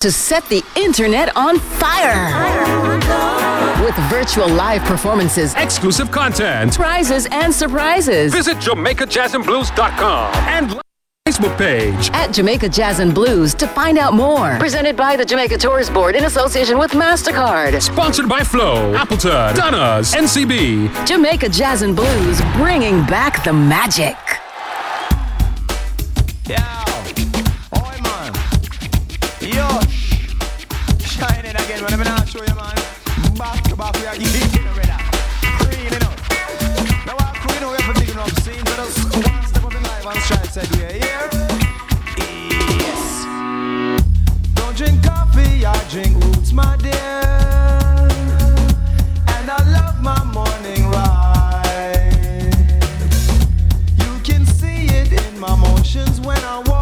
to set the internet on fire. With virtual live performances, exclusive content, prizes, and surprises. Visit JamaicaJazzandBlues.com and Facebook page at Jamaica Jazz and Blues to find out more. Presented by the Jamaica Tourist Board in association with MasterCard. Sponsored by Flow, Appleton, Donna's, NCB. Jamaica Jazz and Blues, bringing back the magic. Yeah. Show you man. Back to back we are it up. Now I'm clean we have to dig up scenes us one step up in life and said yeah yeah. Yes. Don't drink coffee, I drink roots, my dear. And I love my morning ride. You can see it in my motions when I walk.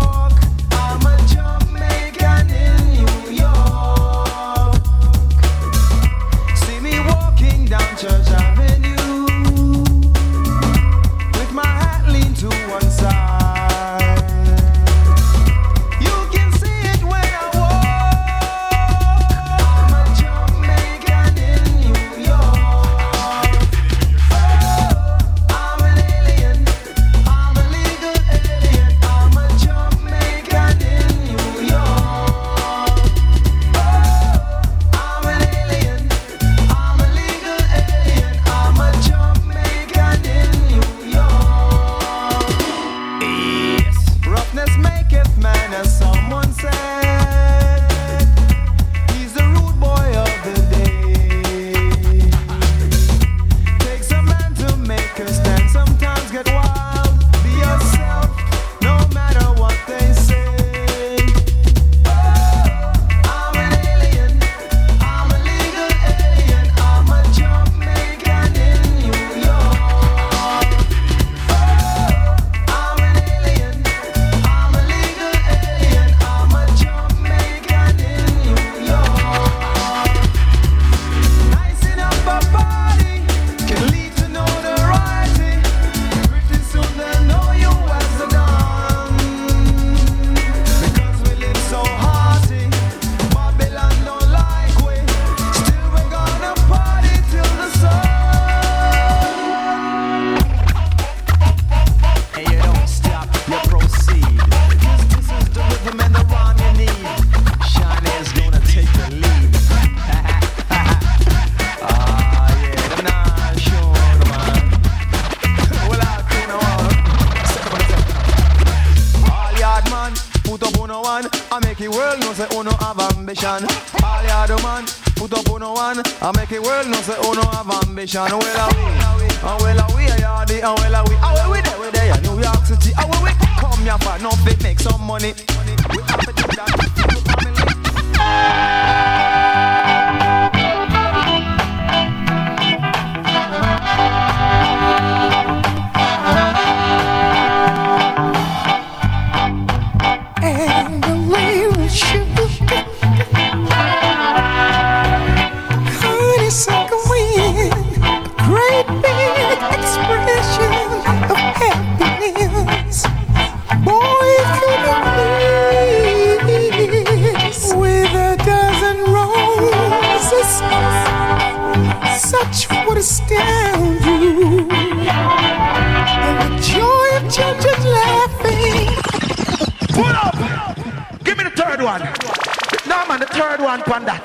One from that.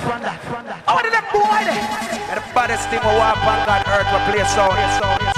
How did that boy there? And the baddest thing we walk on earth will play sound.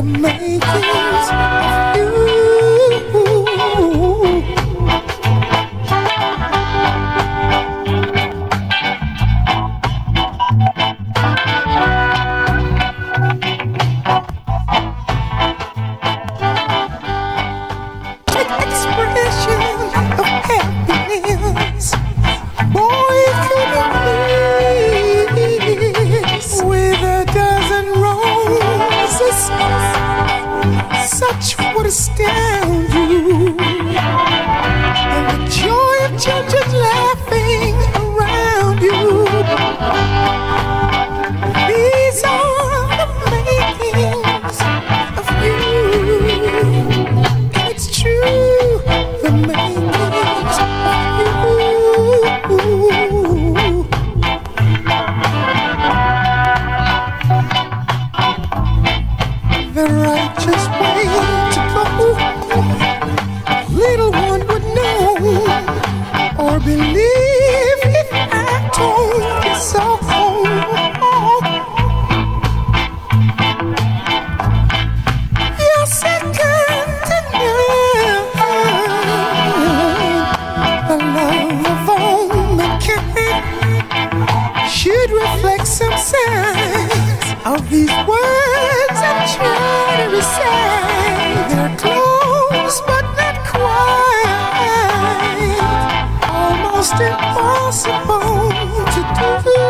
amazing. of all should reflect some signs of these words I'm trying to recite. They're close but not quite, almost impossible to do.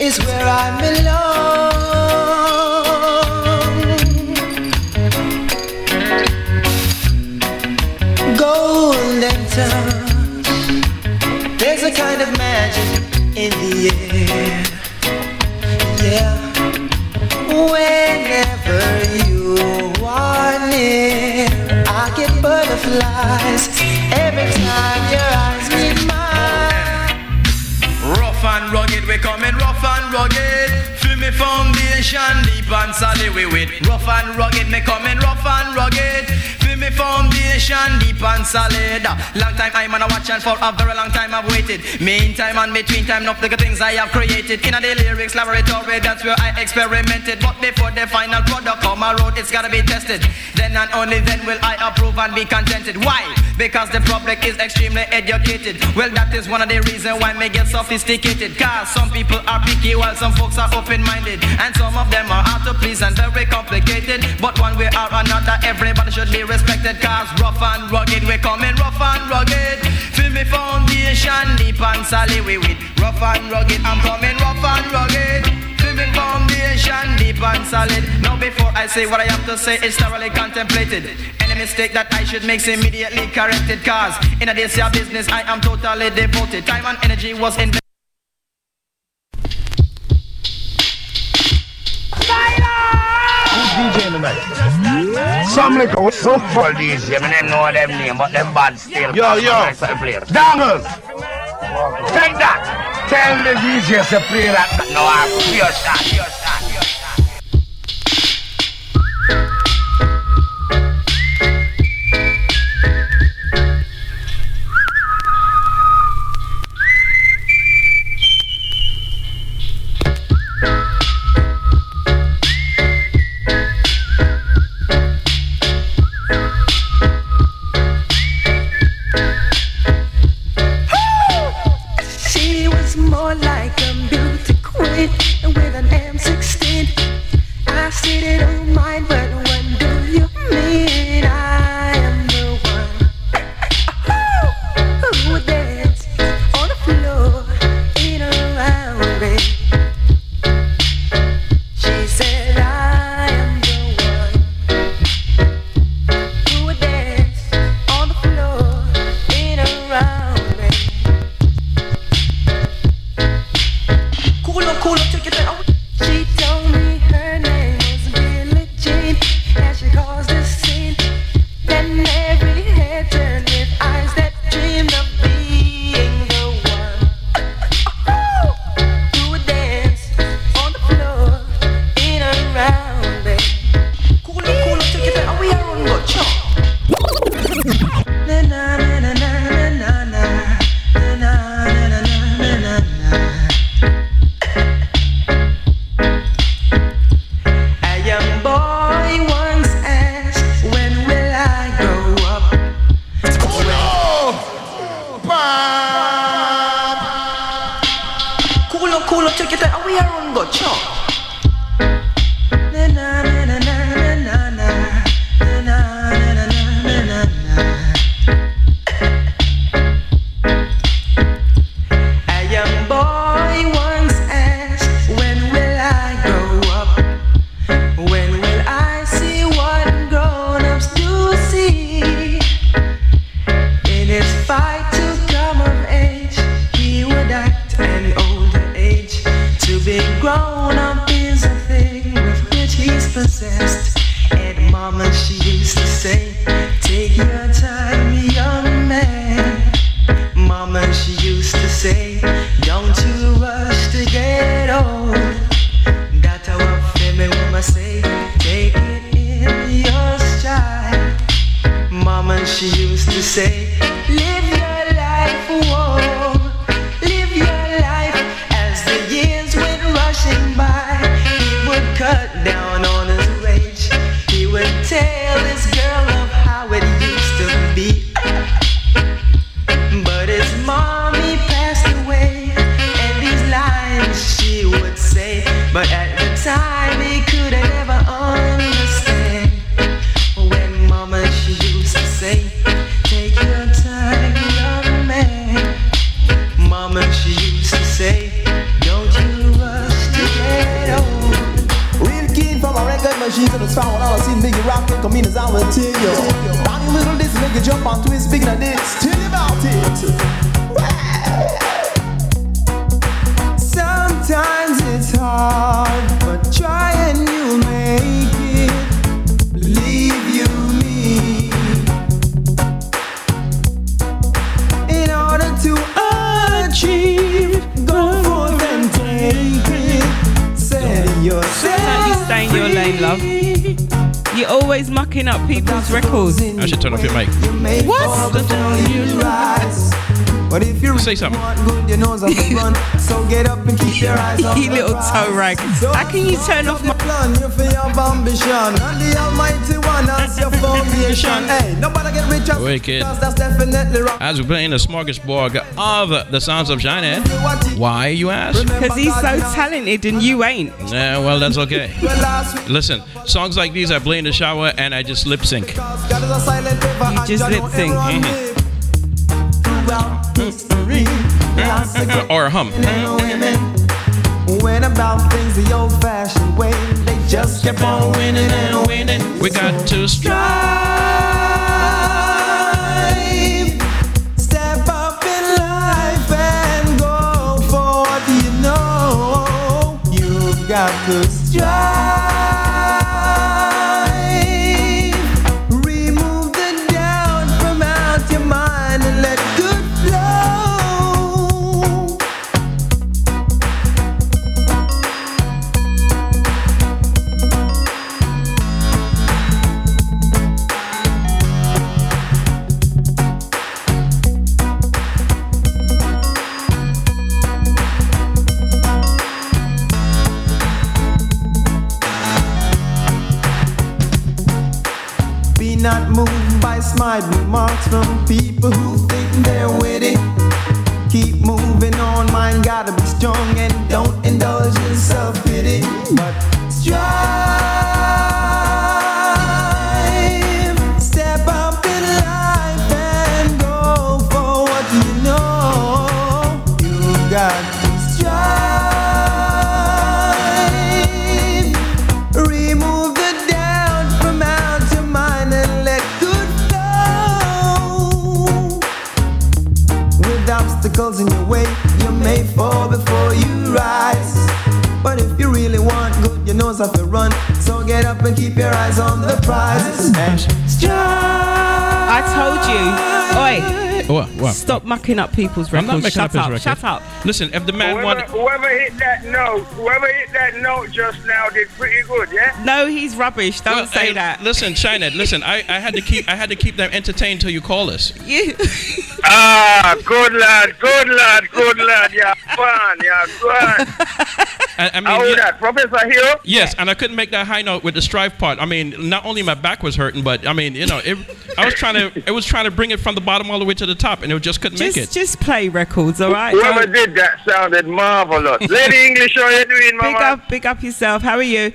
is where I belong. Golden touch, there's a kind of magic in the air. Yeah, whenever you are near, I get butterflies every time your eyes meet mine. Rough and rugged, we're coming rough rugged. Feel me foundation deep and solid. We with rough and rugged. Me coming rough and rugged me foundation deep and solid. Long time I'm on a watch and for a very long time I've waited. Meantime and between time, not the things I have created. In a the lyrics laboratory, that's where I experimented. But before the final product come, my road, it's gotta be tested. Then and only then will I approve and be contented. Why? Because the public is extremely educated. Well, that is one of the reasons why me get sophisticated. Cause some people are picky while some folks are open-minded. And some of them are hard to please and very complicated. But one way or another, everybody should be respected. Cause rough and rugged, we coming rough and rugged. Feel me foundation deep and solid we with. Rough and rugged, I'm coming rough and rugged. Feel me foundation deep and solid. Now before I say what I have to say, it's thoroughly contemplated. Any mistake that I should make is immediately corrected. Cause in a this business, I am totally devoted. Time and energy was invested. Some little so full these, you mean know them name, but them bad still. Yo, yo. Dangles! Take that! Tell the DJ to play that. No, I'm pure shot, pure shot, pure shot. culo. She used to say, come in as I will tell you. Donnie Wiggle this you jump onto it, speaking of this, tell you about it. Mucking up people's records? I should turn off your mic. What? But if you Say something. your nose off run. So get up and keep your eyes on You little toe rag. How can you turn off my? plan you for your ambition and the Almighty One as your foundation. Hey, nobody get rich as Wicked. because that's definitely wrong. As we're playing the smartest smorgasbord of the sounds of Shinehead. Why, you ask? Because he's so talented and you ain't. Yeah, well, that's okay. Well, last week, Listen, songs like these I play in the shower and I just lip sync. God is a silent river You just lip sync. everyone live. Throughout history, lots of good Or hum. men and women went about things the old-fashioned way. They just kept on winning and winning. We got to strive. Strive, could strike. By remarks from people who think they're witty. Keep moving on, mind gotta be strong and don't indulge yourself in self pity. But good, you know have to run. So get up and keep your eyes on the prize. And strive. I told you. Oi, What? What? stop mucking up people's records. I'm records. not making Shut up his up. record. Shut up. Listen, if the man Whoever, wanted. whoever hit that note, whoever hit that note just now did pretty good, yeah? No, he's rubbish. Don't Well, say hey, that. Listen, Shinehead, listen. I, I had to keep I had to keep them entertained till you call us. You, Ah, good lad, good lad, good lad. Yeah, fun, yeah, good. I, I mean, How yeah- that, Professor Hill? Yes, and I couldn't make that high note with the strife part. I mean, not only my back was hurting, but I mean, you know, it, I was trying to, it was trying to bring it from the bottom all the way to the top, and it just couldn't make just, it. just play records, all right? Whoever Don't- did that sounded marvelous. Lady English, how you doing, Big mama? up, big up yourself. How are you?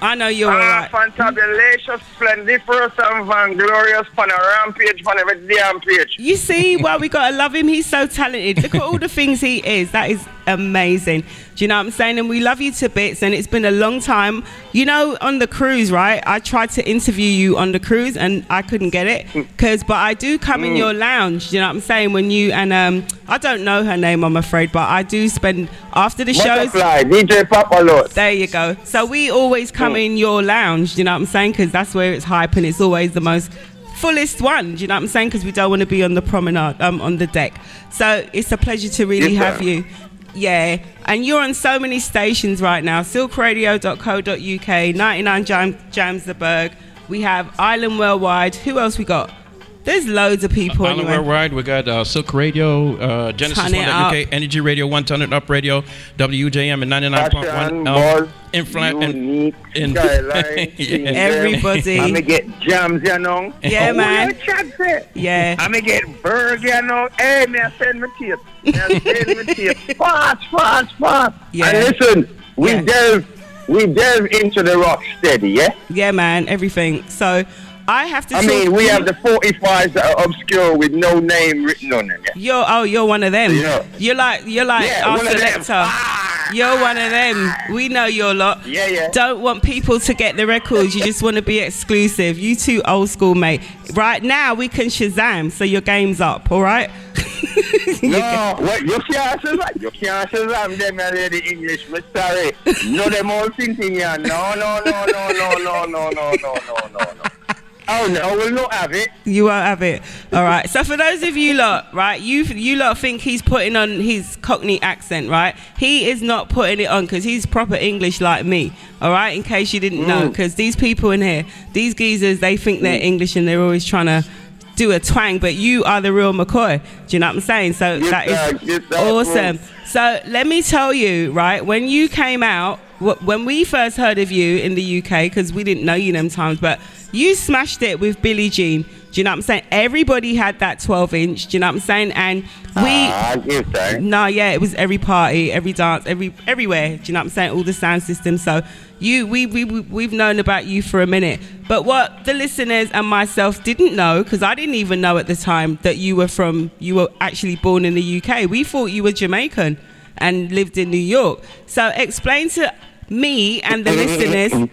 I know you're all Ah, right. fantabulous, splendiferous, and vanglorious, on a rampage, on every damn page. You see, well, we gotta love him. He's so talented. Look at all the things he is. That is amazing. Do you know what I'm saying? And we love you to bits. And it's been a long time. You know, on the cruise, right? I tried to interview you on the cruise, and I couldn't get it. Cause, but I do come in your lounge. Do you know what I'm saying? When you and um, I don't know her name, I'm afraid, but I do spend after the shows. Butterfly, DJ Papalot. There you go. So we always come in your lounge, you know what I'm saying? Because that's where it's hype and it's always the most fullest one, do you know what I'm saying? Because we don't want to be on the promenade, um, on the deck. So it's a pleasure to really Yes, have sir. you. Yeah, and you're on so many stations right now silkradio.co.uk, 99 Jam- Jamsberg. We have Island Worldwide. Who else we got? There's loads of people. Island anyway. Worldwide, we got uh, Silk Radio, uh, Genesis 1. UK, Energy Radio, 1 Turn It Up Radio, WJM and 99.1. Fashion, um, buzz, infla- and- in- skyline, Yeah. Everybody. I'm gonna get jams, you know. Yeah, Oh, man. what chat say? Yeah. I'm gonna get burger, you know. Hey, me I send me tape. Me I send me tape. Fast, fast, fast. Yeah. And listen, we Yeah. delve, we delve into the rock steady, yeah. Yeah, man, everything. So I have to I mean, we have the 45s that are obscure with no name written on them. Yeah. You're oh, you're one of them. Yeah. You're like you're like Yeah, our selector. You're one of them. We know your lot. Yeah, yeah. Don't want people to get the records. You just want to be exclusive. You too old school, mate. Right now we can Shazam, so your game's up. All right. No, what you can't say that. You can't say that. Them are the English. Me sorry. No, them all thinking here. No, no, no, no, no, no, no, no, no, no, no, no. Oh no, we'll not have it. You won't have it. All right. So for those of you lot, right, you you lot think he's putting on his Cockney accent, right? He is not putting it on because he's proper English like me. All right. In case you didn't know, Mm. because these people in here, these geezers, they think they're English and they're always trying to do a twang, but you are the real McCoy. Do you know what I'm saying? So Yes, that is sir. Yes, sir. awesome. So let me tell you, right, when you came out, when we first heard of you in the UK, because we didn't know you them times, but you smashed it with Billie Jean. Do you know what I'm saying? Everybody had that 12 inch. Do you know what I'm saying? And we. Ah, yes, sir. No, yeah, it was every party, every dance, every everywhere. Do you know what I'm saying? All the sound systems. So you, we, we, we we've known about you for a minute. But what the listeners and myself didn't know, because I didn't even know at the time that you were from, you were actually born in the UK. We thought you were Jamaican and lived in New York. So explain to me and the listeners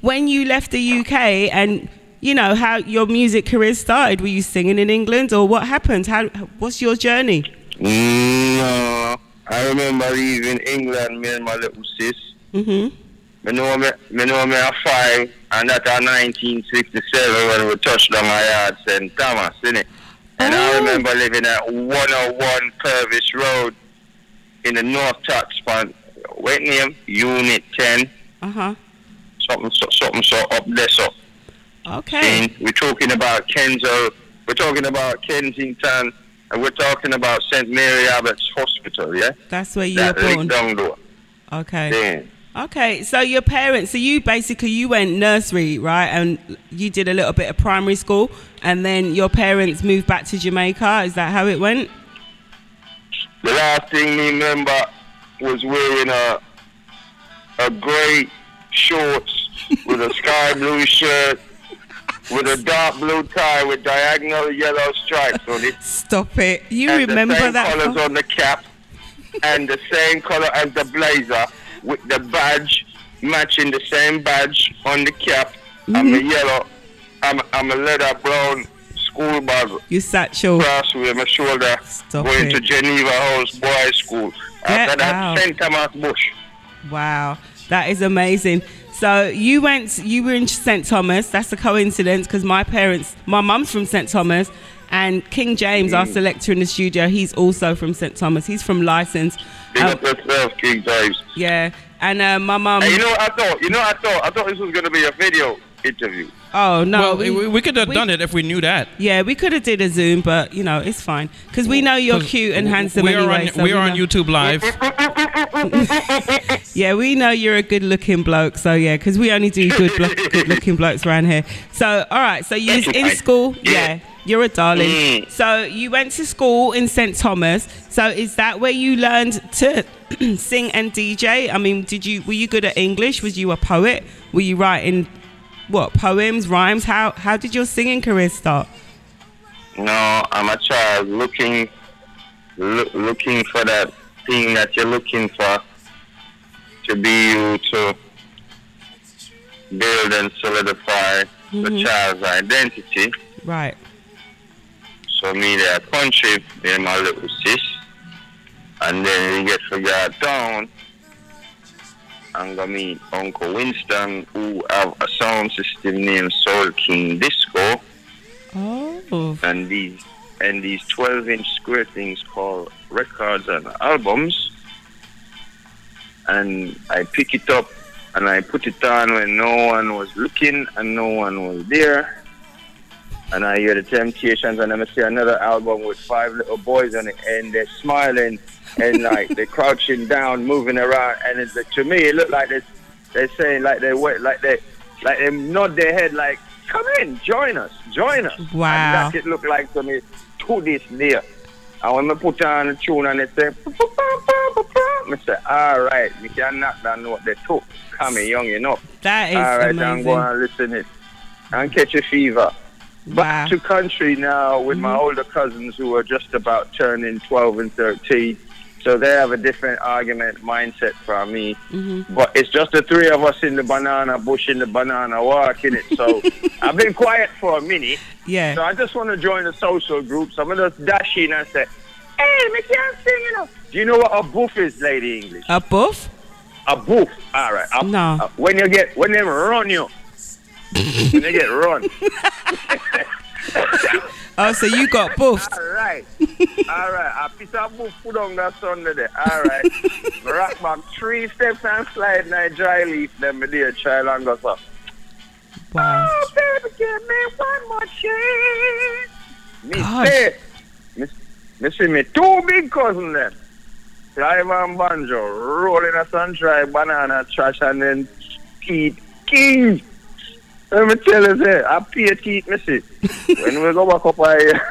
when you left the UK and you know how your music career started. Were you singing in England or what happened? How what's your journey? No, I remember leaving England, me and my little sis. Mhm. Me know me, me know me a five, and that a 1967 when we touched down my yard St. Thomas, innit? And I Oh. remember living at 101 Purvis Road in the North Tuxpan, what name? Unit 10, Uh huh. something so, something so up there, so. Okay. And we're talking about Kenzo, we're talking about Kensington, and we're talking about St. Mary Abbots Hospital, yeah? That's where you that were born. down. Okay. Yeah. Okay. So your parents, so you basically you went nursery, right? And you did a little bit of primary school, and then your parents moved back to Jamaica. Is that how it went? The last thing me remember was wearing a a grey shorts with a sky blue shirt with a dark blue tie with diagonal yellow stripes on it. Stop it. You and remember the same that? colours far? on the cap and the same colour as the blazer with the badge matching the same badge on the cap. I'm a Mhm. yellow. I'm I'm a leather brown school bag You satchel. cross with my shoulder Stop going it. to Geneva House Boys School. Get out. St. Thomas Bush. Wow, that is amazing. So you went, you were in St Thomas. That's a coincidence because my parents, my mum's from St Thomas, and King James, our Mm. selector in the studio, he's also from St Thomas. He's from Lyssons. Big Um, up yourself, King James. yeah, and uh, my mum. Hey, you know what I thought? You know what I thought? I thought this was gonna be a video interview. Oh no, well, we, we could have done it if we knew that. Yeah, we could have did a Zoom, but you know it's fine because we know you're cute and handsome we are anyway. on, so we are on know- YouTube Live. Yeah, we know you're a good-looking bloke, so yeah, because we only do good, blo- good-looking blokes around here. So, all right, so you was in right. school, yeah. Yeah. you're a darling. Mm. So you went to school in St Thomas. So is that where you learned to sing and DJ? I mean, did you were you good at English? Was you a poet? Were you writing what poems, rhymes? How how did your singing career start? No, I'm a child looking loo- looking for that thing that you're looking for to be you to build and solidify Mhm. the child's identity. Right. So me there country, me and my little sis. And then we get to get down and go meet Uncle Winston who have a sound system named Soul King Disco. Oh. and these and these 12 inch square things called records and albums. And I pick it up and I put it on when no one was looking and no one was there. And I hear the Temptations and I see another album with five little boys on it and they're smiling and like they're crouching down moving around and it's to me it looked like this they're saying like they wait like they like they nod their head like come in join us join us. Wow. and that's it look like to me to this day and when I put on the tune and they say I say all right we can knock down what they took. Coming young enough. That is all right amazing. I'm going to listen it and catch a fever. Back to country now with my mm-hmm. older cousins who are just about turning 12 and 13 so they have a different argument mindset from me Mm-hmm. but it's just the three of us in the banana bush in the banana walk in it so i've been quiet for a minute Yeah. so i just want to join the social group so i'm gonna dash in and say hey me can't sing you know do you know what a boof is lady english A buff? a boof all right a- No. a- when you get when they run you when they get run. Oh, so you got buffed. All right. All right. I piece of book put on that Sunday there. All right. Rock back three steps and slide a dry leaf. Then me dear child and go so. Wow. Oh, baby, give me one more chance. Me Gosh. say, me, me see me two big cousin them. Clive and Banjo rolling a sun dry banana trash and then Pete King. Let me tell you, say, I pay teeth, me see. when we go back up here.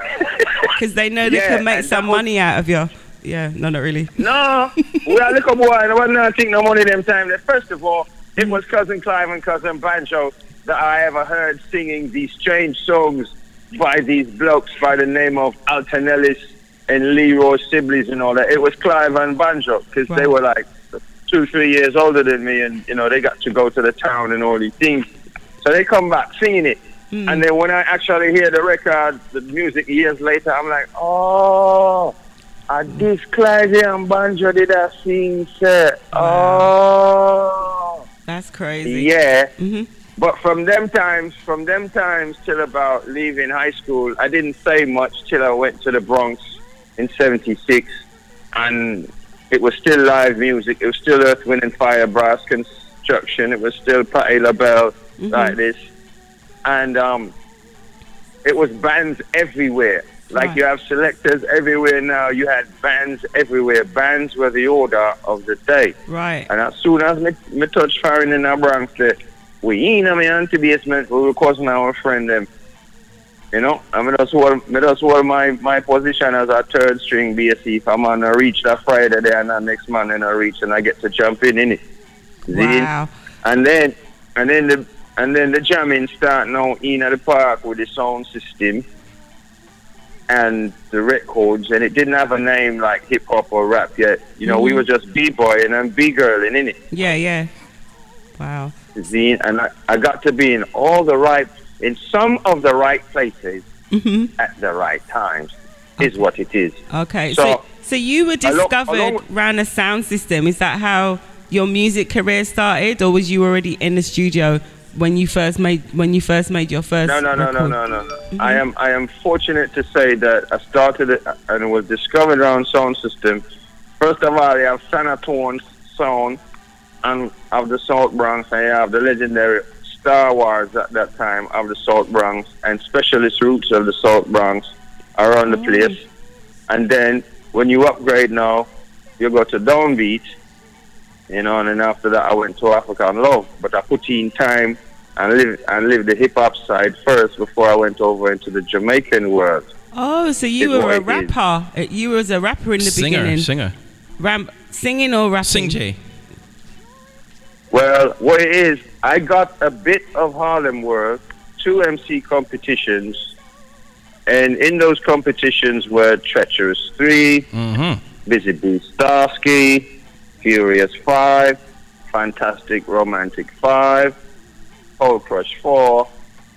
Because they know they Yeah, can make some was- money out of you. Yeah, no, not really. No, we are little boy. and I was not think no money them time. That First of all, it was cousin Clive and cousin Banjo that I ever heard singing these strange songs by these blokes by the name of Alton Ellis and Leroy Sibbles and all that. It was Clive and Banjo because they were like two, three years older than me, and you know they got to go to the town and all these things. So they come back singing it. And then when I actually hear the record, the music years later, I'm like, oh, I this Clive and Banjo did I sing, sir. Oh, That's crazy. yeah. hmm But from them times, from them times till about leaving high school, I didn't say much till I went to the Bronx in '76, and it was still live music. It was still Earth, Wind and Fire, brass construction. It was still Patti LaBelle like this, and um, it was bands everywhere. Like Right. you have selectors everywhere now. You had bands everywhere. Bands were the order of the day. Right. And as soon as me, me touch foreign in the Bronx, there, we in a me anti basement, we were causing our friend them. You know, I mean, that's what, me that's what my, my position as a third string bass. If I'm on a reach that Friday there and the next man in a reach and I get to jump in, in it. Wow. And then, and then the, and then the jamming start now in at the park with the sound system and the records, and it didn't have a name like hip hop or rap yet. You know, we Mhm. were just b boying and then b girling in it. Yeah, yeah. Wow. Zine, and I, I got to be in all the right, in some of the right places hmm at the right times, is what it is. Okay. So, So- so, you were Along- discovered along- around a sound system. Is that how your music career started, or was you already in the studio when you first made when you first made your first? No, no, no, no, record? no, no, no. I am, I am fortunate to say that I started it and was discovered around sound system. First of all, you have Sanatone's sound, and of the South Bronx, I have the legendary Star Wars at that time of the South Bronx, and specialist roots of the South Bronx around the mm. place. And then when you upgrade now, you go to Downbeat, you know, and then after that I went to African Love. But I put in time and live and live the hip hop side first before I went over into the Jamaican world. Oh, so you It's were a what it is. rapper. Uh, You was a rapper in the Singer, beginning. singer. Ram- singing or rapping? Sing Jay. Well, what it is, I got a bit of Harlem work, two MC competitions, and in those competitions were Treacherous 3, Mm-hmm. Busy Bee Starsky, Furious 5, Fantastic Romantic 5, Cold Crush 4,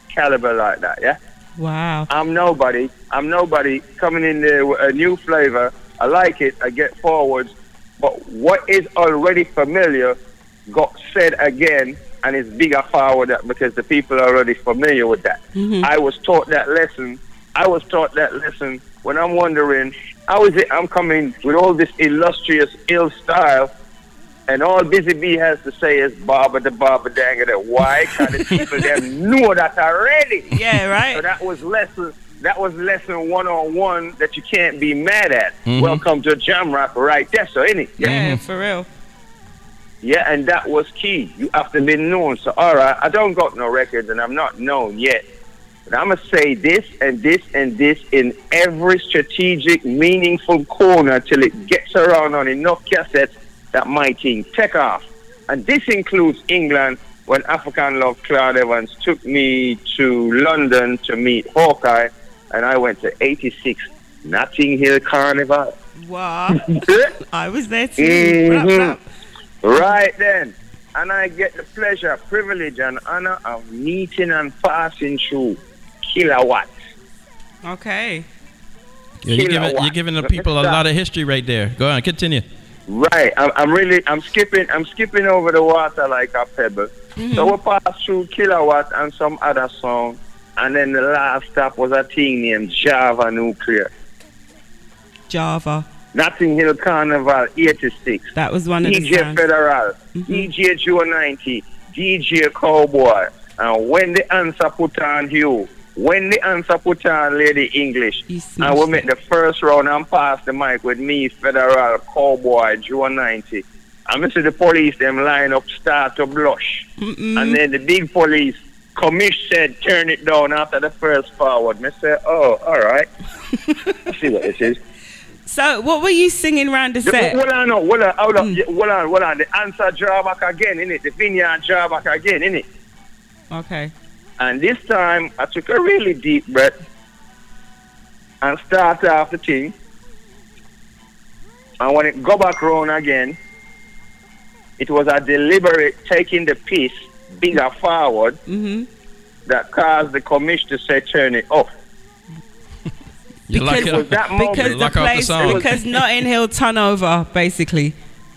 caliber like that, yeah? Wow. I'm nobody. I'm nobody coming in there with a new flavor. I like it. I get forwards. But what is already familiar got said again and is bigger forward because the people are already familiar with that. Mhm. I was taught that lesson. I was taught that lesson when I'm wondering how is it I'm coming with all this illustrious ill style and all Busy Bee has to say is Baba the Baba Danga that why? kind of people them know that already. Yeah, right. So that was lesson. That was lesson one on one that you can't be mad at. Mhm. Welcome to a Jam Rap right there. So any Yeah, for real. yeah, and that was key. You have to be known. So all right, I don't got no records and I'm not known yet. But I'm gonna say this and this and this in every strategic, meaningful corner till it gets around on enough cassettes that my team take off. And this includes England when African Love Cloud Evans took me to London to meet Hawkeye and I went to 86 Notting Hill Carnival. Wow. I was there too. Rap, Mhm. rap. Right then. And I get the pleasure, privilege, and honor of meeting and passing through kilowatts. Okay. Yeah, you're, giving, you're giving the people a lot of history right there. Go on, continue. Right. I'm, I'm really, I'm skipping, I'm skipping over the water like a pebble. Mm-hmm. So we passed through Kilowatt and some other song. And then the last stop was a thing named Java Nuclear. Java. Notting Hill Carnival 86. That was one of the DJ. Federal, mm-hmm. DJ Joe 90, DJ Cowboy. And when the answer put on you, when the answer put on Lady English, and we make the first round and pass the mic with me, Federal, Cowboy, Joe 90. And me see the police, them line up, start to blush. And then the big police, commish said, turn it down after the first forward. Me say, oh, all right. see what this is. So, what were you singing round the set? Hold on, no, hold on, hold on, mm. yeah, hold on, hold on. The answer draw back again, innit? The vineyard draw back again, innit? Okay. And this time, I took a really deep breath and started off the thing. And when it go back round again, it was a deliberate taking the piece bigger forward Mm-hmm. that caused the commission to say turn it off. You lock it it was up. that moment. Because the Lock out the because Notting Hill turnover, basically.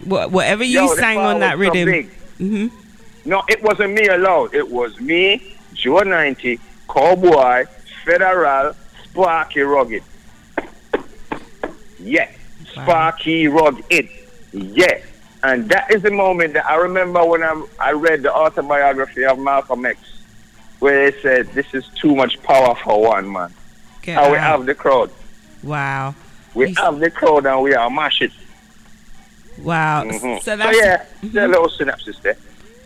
Whatever you Yo, sang on that was so rhythm. big. hmm No, it wasn't me alone. It was me, Joe 90, Cowboy, Federal, Sparky Rugged. Yeah, Sparky Rugged. Yeah. And that is the moment that I remember when I'm, I read the autobiography of Malcolm X, where they said, This is too much power for one man. Get and we out. have the crowd. Wow. We have the crowd and we are mash it. Wow. Mhm. So that's yeah, there's a little synopsis there.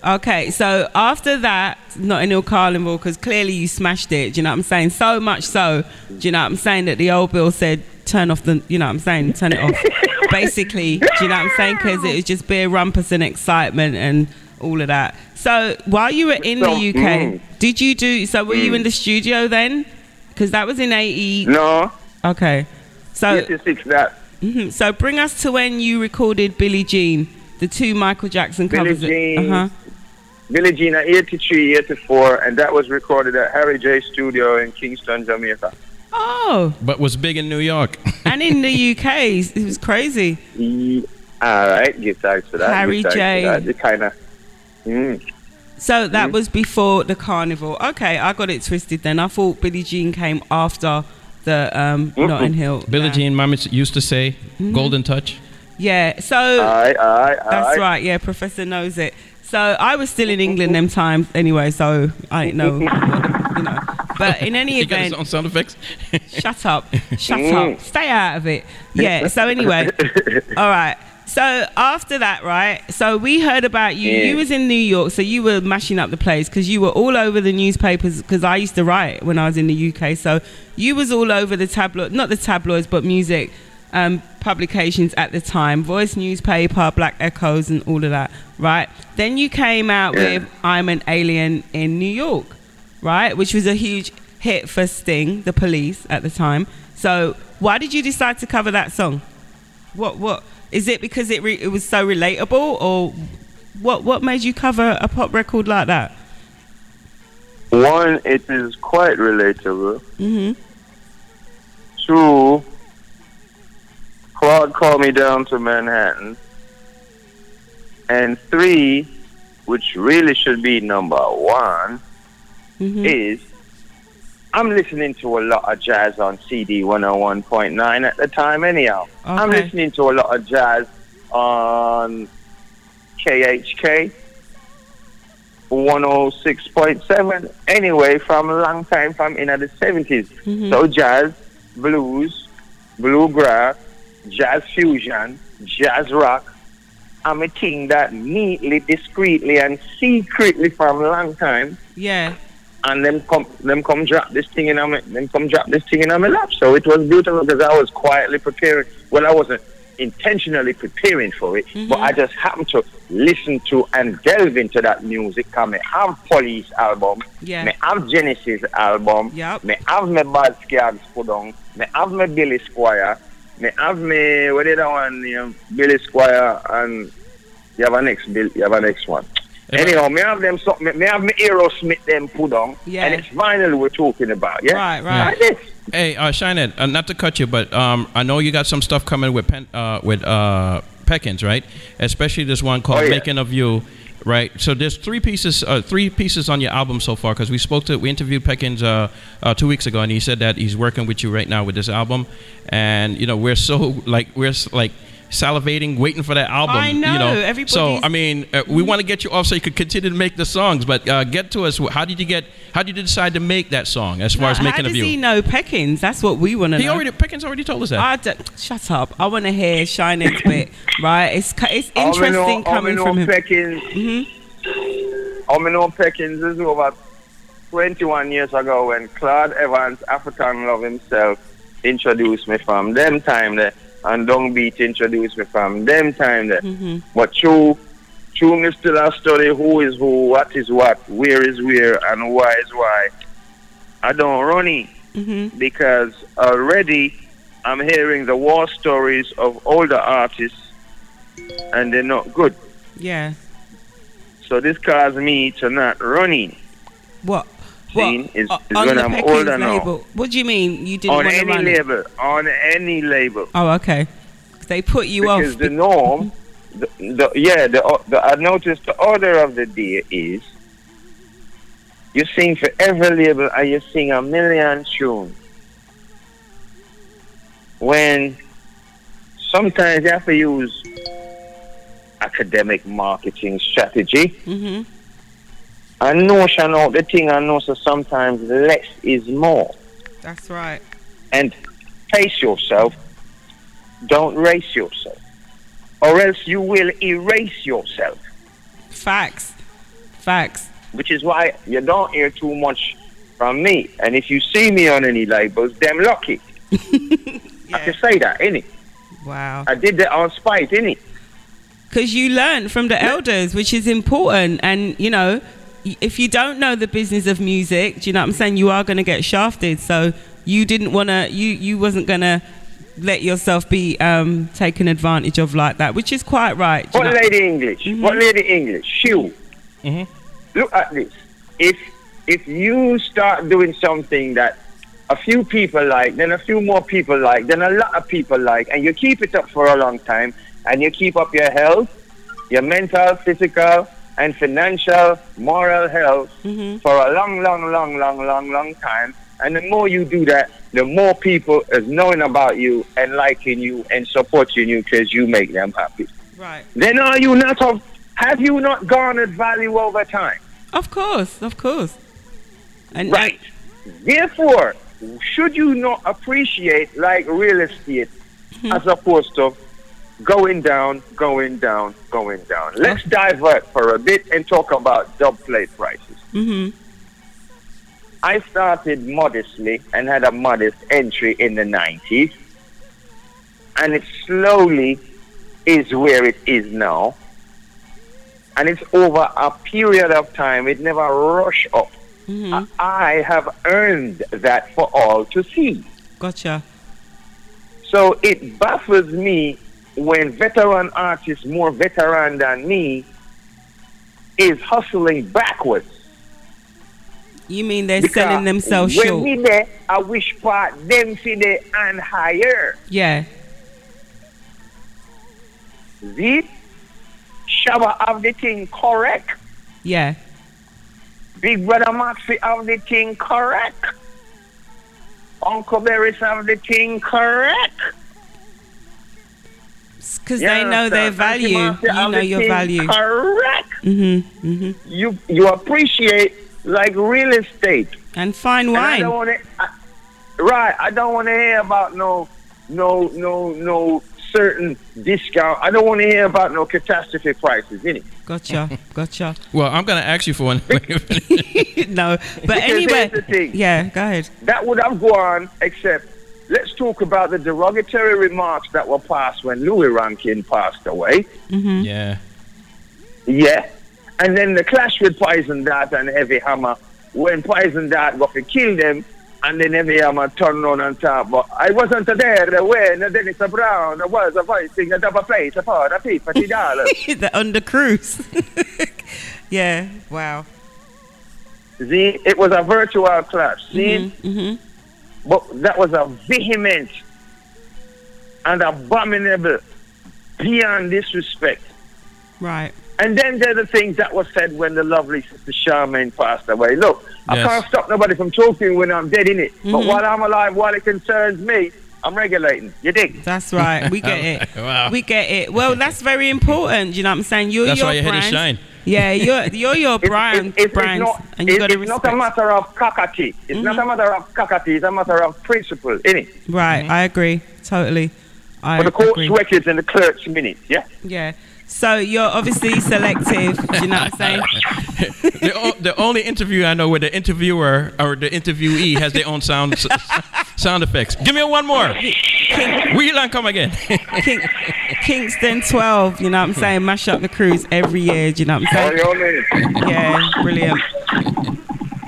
Okay, so after that, not Notting Hill Carnival, because clearly you smashed it, do you know what I'm saying? So much so, do you know what I'm saying, that the old Bill said, turn off the, you know what I'm saying, turn it off. Basically, do you know what I'm saying? Because it was just beer rumpus and excitement and all of that. So while you were in the UK, mm. did you do, so were you in the studio then? Because that was in 80. No. Okay. So, 86 that. mhm. so bring us to when you recorded Billie Jean, the two Michael Jackson Billie covers. Jean. Uh-huh. Billie Jean at 83, 84, and that was recorded at Harry J Studio in Kingston, Jamaica. Oh. But was big in New York. and in the UK, it was crazy. Ye- All right, give thanks for that. Harry J. For that. Kind of. Mm. So that Mhm. was before the carnival. Okay, I got it twisted then. I thought Billie Jean came after the um, Notting Hill. Billie Jean, Mama used to say, Mhm. "Golden touch." Yeah, so Aye, aye, that's right. Yeah, Professor knows it. So I was still in England them times anyway, so I didn't know, you know. But in any He got his event, own sound effects. shut up, shut Mm. up, stay out of it. Yeah. So anyway, all right. So after that, right? So we heard about you. Yeah. You was in New York, so you were mashing up the place because you were all over the newspapers. Because I used to write when I was in the UK, so you was all over the tabloid, not the tabloids, but music um, publications at the time. Voice newspaper, Black Echoes, and all of that, right? Then you came out Yeah. with "I'm an Alien" in New York, right? Which was a huge hit for Sting, the Police, at the time. So why did you decide to cover that song? What what is it because it re- it was so relatable or what what made you cover a pop record like that? One, it is quite relatable. Mm-hmm. Two, Claude called me down to Manhattan. And three, which really should be number one, Mhm. is I'm listening to a lot of jazz on CD 101.9 at the time, anyhow. I'm listening to a lot of jazz on KHK 106.7 anyway from a long time from in the 70s. Mhm. So jazz, blues, bluegrass, jazz fusion, jazz rock. I'm a thing that neatly, discreetly, and secretly from a long time Yeah. and them come them come drop this thing in my them come drop this thing in my lap. So it was beautiful because I was quietly preparing. Well, I wasn't intentionally preparing for it, but mm-hmm. I just happened to listen to and delve into that music. Cause me have Police album, Yeah. me have Genesis album, Yep. me have me Boz Scaggs put on, me have me Billy Squier, me have me what the other one, you know, Billy Squier, and you have a next Bill, you have a next one. Anyhow, me have them something. Me have me Aerosmith them put on, Yeah. and it's vinyl we're talking about. Yeah, Right, right. Like. Hey, uh, Shinehead, uh, not to cut you, but um, I know you got some stuff coming with Pen, uh, with uh, Peckings, right? Especially this one called Oh, yeah. "Making of You." Right? So there's three pieces, uh, three pieces on your album so far. Because we spoke to, we interviewed Peckings uh, uh, two weeks ago, and he said that he's working with you right now with this album, and you know we're so like we're like salivating, waiting for that album. I know, You know? So I mean, uh, we want to get you off so you could continue to make the songs, but uh, get to us. How did you get? How did you decide to make that song? As far as How making a does view. he know Peckings? That's what we want to know. He already Peckings already told us that. I don't- shut up. I want to hear Shining's bit. Right? It's it's All me know- interesting all me coming know from him. Peckings, Mm-hmm. all me know Peckings is over 21 years ago when Claude Evans, African Love himself, introduced me from them time there, and Dung Beat introduced me from them time there. Mm-hmm. But true, true, me still a study who is who, what is what, where is where, and why is why. I don't run it Mm-hmm. because already I'm hearing the war stories of older artists, and they're not good. Yeah. So this caused me to not running What? Seen What? is- O- is on when I'm older now. label. What do you mean you didn't on want to any run it? label. On any label. Oh, okay. They put you because off. the norm, the, the, yeah, the, the I noticed the order of the day is you sing for every label and you sing a million tunes. When sometimes you have to use academic marketing strategy. Mm-hmm. I notion out the thing I know so sometimes less is more. That's right. and face yourself. Don't race yourself, or else you will erase yourself. Facts. Facts. Which is why you don't hear too much from me. And if you see me on any labels, them lucky. I can say that, innit? Wow. I did that on spite, innit? Because you learn from the elders, which is important. And, you know, if you don't know the business of music, do you know what I'm saying? You are going to get shafted. So you didn't want to, you, you wasn't going to let yourself be um, taken advantage of like that, which is quite right. do you What know? lady English? What lady English? You. Look at this. If if you start doing something that a few people like, then a few more people like, then a lot of people like, and you keep it up for a long time, and you keep up your health, your mental, physical, and financial, moral health mm-hmm. for a long, long, long, long, long, long time. And the more you do that, the more people is knowing about you and liking you and supporting you because you make them happy. Right. Then are you not of, have you not garnered value over time? Of course, of course. And right. Therefore, should you not appreciate like real estate mm-hmm. as opposed to going down, going down, going down? Let's divert for a bit and talk about dub plate prices. hmm I started modestly and had a modest entry in the 90s, and it slowly is where it is now. And it's over a period of time, it never rush up. Mm-hmm. I have earned that for all to see. Gotcha. So it baffles me when veteran artists, more veteran than me, is hustling backwards. You mean they're Because selling themselves when short? me there, I wish part them see there and higher. yeah. See? Shabba have the thing correct. Yeah. Big Brother Maxi have the thing correct. Uncle Beres have the thing correct. Because You they know their value. Auntie Marcia You know your value. Correct. Mm-hmm. Mm-hmm. You you appreciate like real estate. And fine And I wine. don't want to. Right, I don't want to hear about no, no, no, no certain discount. I don't want to hear about no catastrophe prices, innit? Gotcha. Gotcha. Well, I'm going to ask you for one. no, but Because anyway. the thing. Yeah, go ahead. That would have gone, except let's talk about the derogatory remarks that were passed when Louie Rankin passed away. Mm-hmm. yeah. Yeah. And then the clash with Poison Dart and Heavy Hammer when Poison Dart got to kill them and then Heavy Hammer turned on and talk. But I wasn't there the when Dennis Brown was a voicing a double plate for the fifty dollars. the under cruise. yeah. Wow. See, it was a virtual clash. See, Mm-hmm. But that was a vehement and abominable beyond disrespect. Right. And then there are the things that were said when the lovely sister Charmaine passed away. Look, I can't stop nobody from talking when I'm dead in it. But Mhm. while I'm alive, while it concerns me, I'm regulating. You dig? That's right. We get it. Wow. We get it. Well, that's very important. You know what I'm saying? You're That's your why your head is brand. shine. Yeah, you're you're your brand, It's, brand, not, and you it- got to it's not a matter of cockatoo. It's not a mm-hmm. matter of cockatoo. It's a matter of principle, innit? Right, mm-hmm. I agree totally. I For the court's agree. records and the clerk's minutes, yeah? Yeah. So you're obviously selective. do you know what I'm saying? the, o- the only interview I know where the interviewer or the interviewee has their own sound s- sound effects. Give me one more. Wheel and come again. King, Kingston 12. You know what I'm saying? Mash up the crews every year. Do you know what I'm saying? Yeah, brilliant.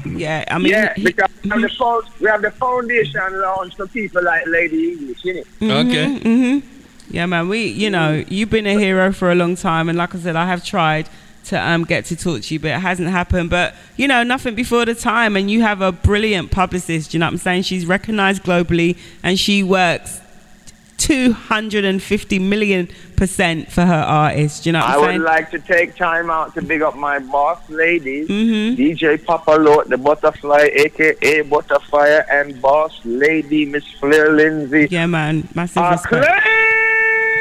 Yeah, I mean, yeah, he- because we have, the we have the foundation launch for people like Lady English, innit? Mhm, mhm. Yeah, man. We, you know, you've been a hero for a long time, and like I said, I have tried to um, get to talk to you, but it hasn't happened. But you know, nothing before the time, and you have a brilliant publicist. You know what I'm saying? She's recognized globally, and she works 250 million percent for her artists. Do you know what I I'm would like to take time out to big up my boss ladies, DJ Papa Lot, the Butterfly, aka Butterfire, and boss lady Miss Flair Lindsay. Yeah, man, massive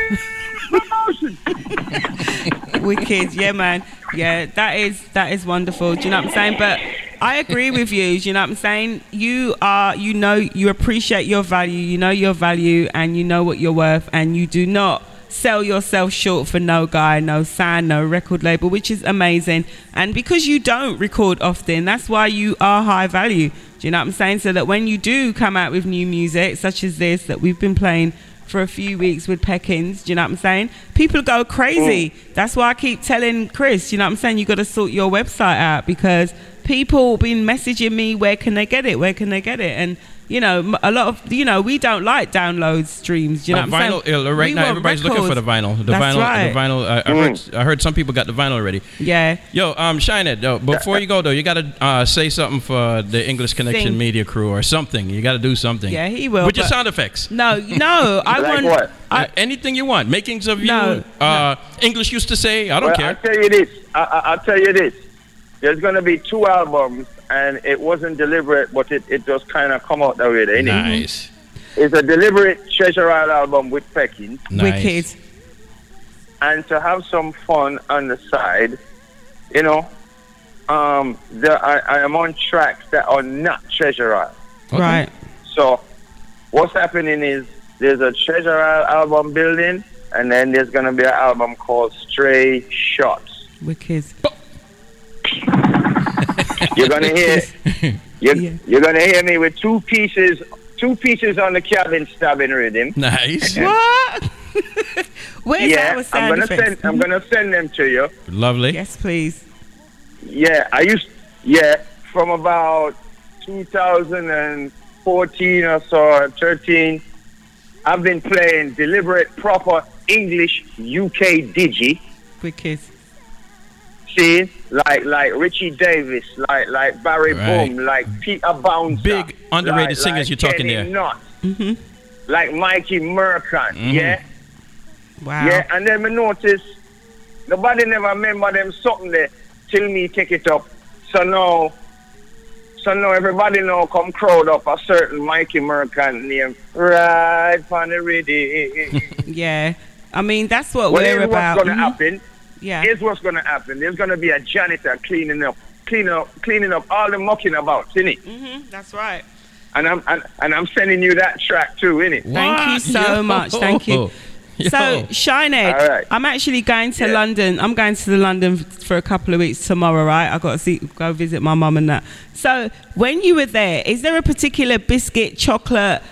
Wicked, yeah, man. Yeah, that is that is wonderful. Do you know what I'm saying? But I agree with you. Do you know what I'm saying? You are, you know, you appreciate your value. You know your value, and you know what you're worth, and you do not sell yourself short for no guy, no sound, no record label, which is amazing. And because you don't record often, that's why you are high value. Do you know what I'm saying? So that when you do come out with new music, such as this that we've been playing for a few weeks with Peckings, do you know what I'm saying? People go crazy. Mm. That's why I keep telling Chris, you know what I'm saying? You got to sort your website out because people been messaging me, where can they get it? Where can they get it? And you know, a lot of you know, we don't like download streams. You know Uh, what I'm vinyl, saying? uh, right We now, want everybody's looking for the records. vinyl. The That's vinyl, right. the vinyl. I, I, heard, I heard some people got the vinyl already. Yeah. Yo, um, shine it though. Before you go though, you gotta uh, say something for the English Connection Sing. Media crew or something. You gotta do something. Yeah, he will, With your but- sound effects. No, no, I Like want. what? I, Uh, anything you want. Makings of No, you. Uh, English used to say. I don't well, care. I'll tell you this. I, I, I'll tell you this. There's going to be two albums, and it wasn't deliberate, but it, it just kind of come out that way. Innit? Nice. It's a deliberate Treasure Isle album with Peckin. Wicked. And to have some fun on the side, you know, um, there, I, I am on tracks that are not Treasure Isle. Right. So what's happening is there's a Treasure Isle album building, and then there's going to be an album called Stray Shots. Wicked. You're gonna hear you're, you're gonna hear me with two pieces two pieces on the cabin stabbing rhythm. Nice. What? Where's yeah, our I'm gonna effects? send I'm gonna send them to you. Lovely. Yes, please. Yeah, I used yeah, from about 2014 or so 13 I've been playing deliberate proper English UK digi. Wicked. See, like like Richie Davis, like like Barry Right. Boom, like Peter Bouncer, Big underrated like, singers like you're talking Kenny there. Knott, Mm-hmm. like Mikey Merkan, Mhm. yeah, Wow. yeah. And then me notice nobody never remember them something there till me take it up. So now, so now everybody now come crowd up a certain Mikey Merkan name right on the rhythm. Yeah. I mean, that's what well, we're about. what's gonna Mhm. happen. Yeah. Here's what's gonna happen. There's gonna be a janitor cleaning up, cleaning up, cleaning up all the mucking about, innit? Mm-hmm. That's right. And I'm and, and I'm sending you that track too, innit? Thank you so much. Thank you. So, Shine All right. I'm actually going to London. I'm going to the London for a couple of weeks tomorrow, right? I got to see, go visit my mum and that. So, when you were there, is there a particular biscuit, chocolate,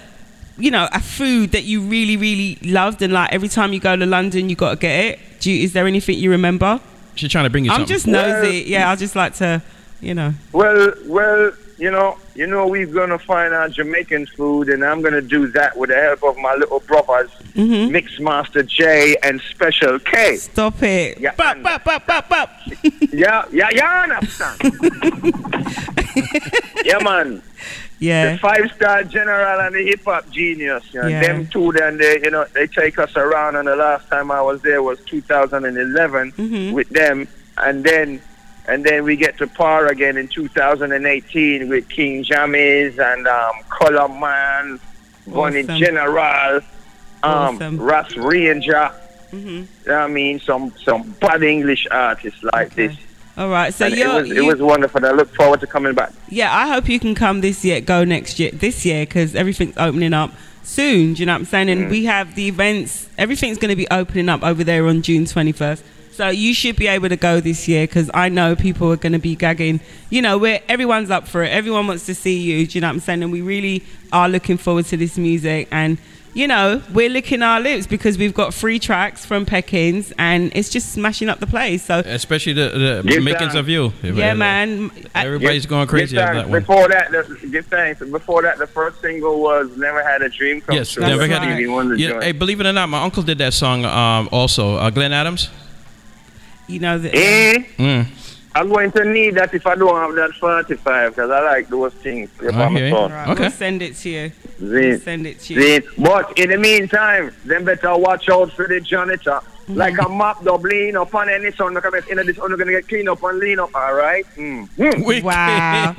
you know, a food that you really, really loved, and like every time you go to London, you got to get it? Do you, is there anything you remember? She's trying to bring you I'm something. just nosy. yeah, I just like to, you know. Well, well, you know, you know, we're gonna find our Jamaican food, and I'm gonna do that with the help of my little brothers, Mm-hmm. Mixmaster J and Special K. Stop it. Yeah, Bop, bop, bop, bop, bop. yeah, yeah, yeah, understand? yeah, man. Yeah. The five star general and the hip hop genius. You know, Yeah. Them two then they you know they take us around and the last time I was there was 2011 Mhm. with them and then and then we get to par again in 2018 with King Jammies and um Color Man, Bunny Awesome. General, um Awesome. Russ Ranger. hmm I mean some some bad English artists like this. All right. So it was it was wonderful. I look forward to coming back. yeah, I hope you can come this year, go next year, this year, because everything's opening up soon. Do you know what I'm saying? And Mm. we have the events, everything's going to be opening up over there on June 21st. So you should be able to go this year because I know people are going to be gagging. You know, where everyone's up for it. Everyone wants to see you. Do you know what I'm saying? And we really are looking forward to this music. And you know, we're licking our lips because we've got free tracks from Peckings, and it's just smashing up the place. So Especially the, the Give makings of you. yeah, man. Everybody's Give- going crazy give that one. Before that, the, give thanks. Before that, the first single was "Never Had a Dream Come Yes, True." never That's had. Stevie Wonder Yeah, hey, believe it or not, my uncle did that song um, also. Uh, Glenn Adams. You know that. Eh? Mm. I'm going to need that if I don't have that 45 because I like those things. If I I'm a son. Right, Okay. We'll send it to you. We'll send it to you. See? But in the meantime, them better watch out for the janitor. Mm-hmm. Like a mop dub lean up on any sun, look at it, in this one, gonna get clean up and lean up, all right? Mm. Wow.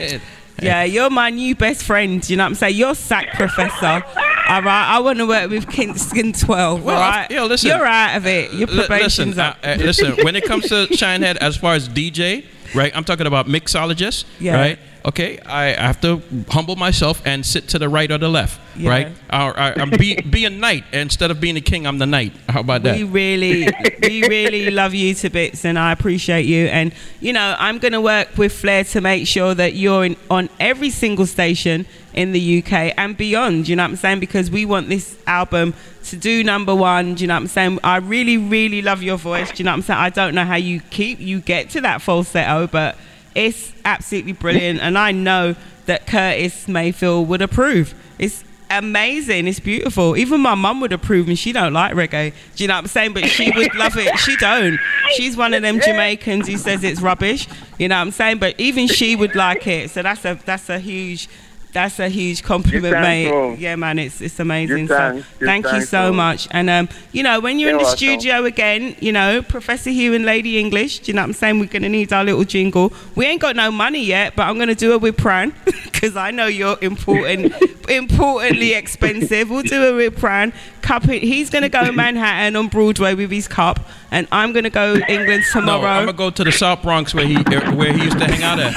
Yeah, you're my new best friend. You know what I'm saying? You're SAC professor. All right, I want to work with Kingston 12. Well, all right, yo, listen. you're out of it. Your probation's listen, up. uh, uh, listen. When it comes to Shinehead, as far as DJ, right? I'm talking about mixologist, Yeah. right? Okay, I have to humble myself and sit to the right or the left, Yeah. right? Or, or, or be be a knight instead of being a king. I'm the knight. How about that? We really, we really love you to bits, and I appreciate you. And you know, I'm going to work with Flair to make sure that you're in, on every single station in the UK and beyond. You know what I'm saying? Because we want this album to do number one. Do you know what I'm saying? I really, really love your voice. Do you know what I'm saying? I don't know how you keep you get to that falsetto, but it's absolutely brilliant, and I know that Curtis Mayfield would approve. It's amazing. It's beautiful. Even my mum would approve, and she don't like reggae. Do you know what I'm saying? But she would love it. She don't. She's one of them Jamaicans who says it's rubbish. You know what I'm saying? But even she would like it. So that's a that's a huge. That's a huge compliment, mate. bro. Yeah, man, it's it's amazing. So thank you so bro. much. And um, you know, when you're in You're the welcome. studio again, you know, Professor Hugh and Lady English. Do you know what I'm saying? We're gonna need our little jingle. We ain't got no money yet, but I'm gonna do it with Pran because I know you're important, importantly expensive. We'll do it with Pran. Cup. He's gonna go Manhattan on Broadway with his cup, and I'm gonna go England no, tomorrow. I'm gonna go to the South Bronx where he er, where he used to hang out at.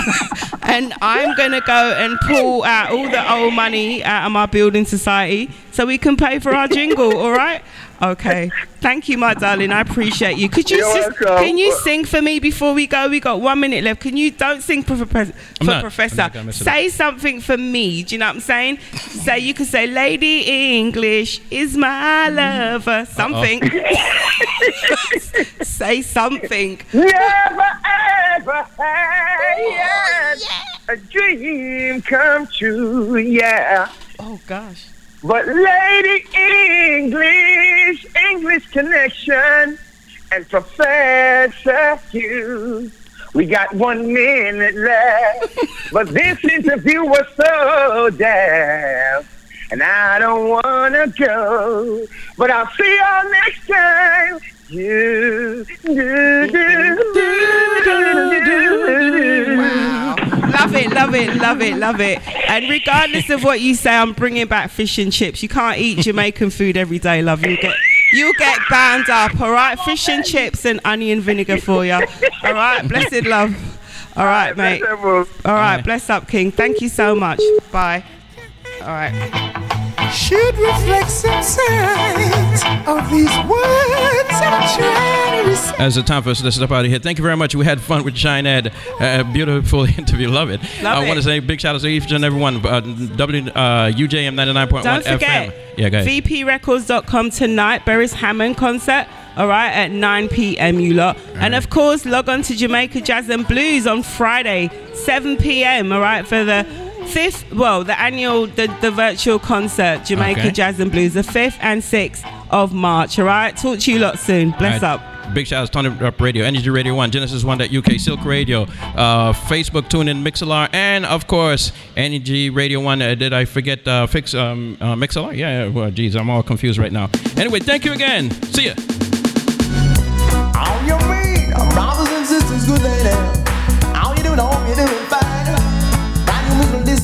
and I'm gonna go and pull out all the old money out of my building society so we can pay for our jingle. All right? Okay. Thank you, my darling. I appreciate you. Could you You're just, can you sing for me before we go? We got one minute left. Can you don't sing for, for, for not- Professor? not gonna mess it say something for me. Do you know what I'm saying? Say you could say, Lady English is my lover. Something. say something. Never ever had oh, a dream come true, yeah. Oh gosh. But Lady English, English connection, and Professor Hugh. We got one minute left, but this interview was so damn, and I don't wanna go. But I'll see y'all next time. You do, do, do, do, do, do. Wow. Love it, love it, love it, love it. And regardless of what you say, I'm bringing back fish and chips. You can't eat Jamaican food every day, love. You get you get bound up, all right? Fish and chips and onion vinegar for you. All right, blessed love. All right, mate. All right, bless up, King. Thank you so much. Bye. All right. Should reflect some signs of these words I'm trying to recite. As the time for us to step out of here. Thank you very much. We had fun with Shinehead. Uh, beautiful interview. Love it. Love I want to say big shout out to each and everyone. Uh, w, uh, UJM 99.1 Don't FM. forget, Yeah, go ahead. VPRecords.com tonight, Beres Hammond concert. All right, at 9 p.m. You lot, and of course, log on to Jamaica Jazz and Blues on Friday, 7 p.m. All right, for the fifth, well, the annual, the, the virtual concert, Jamaica Okay. Jazz and Blues, the fifth and sixth of March. All right, talk to you lot soon. Bless All right. up. Big shout out to Turn Up Radio, Energy Radio 1, Genesis 1 UK, Silk Radio, uh, Facebook, TuneIn, Mixlr, and of course, Energy Radio 1. Uh, did I forget uh, fix um, uh, Mixlr? Yeah, yeah, well, geez, I'm all confused right now. Anyway, thank you again. See ya. How you mean? Brothers and sisters, good lady. How you doing? I you're doing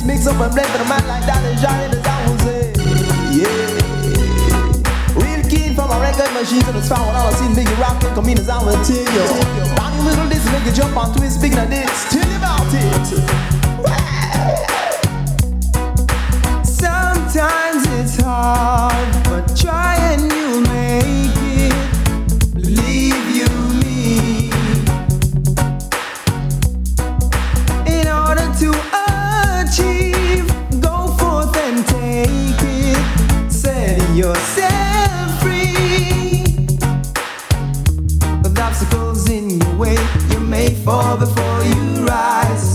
mix up and blend for the man like that is Johnny, the say. Yeah. Real keen from a record machine to the spot when all I see Biggie rockin' come in as I will tell you. New music, this make you jump on twist, speaking of this, tell you about it. Sometimes it's hard, but try and you'll make it. Yourself free. With obstacles in your way, you may fall before you rise.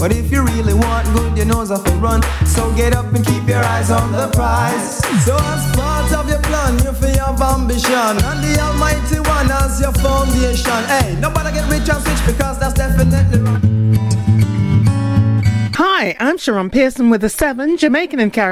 But if you really want good, you know off a run. So get up and keep your eyes on the prize. So as part of your plan, you feel have ambition. And the Almighty One as your foundation. Hey, nobody get rich and switch because that's definitely wrong. Hi, I'm Sharon Pearson with the 7 Jamaican and Caribbean.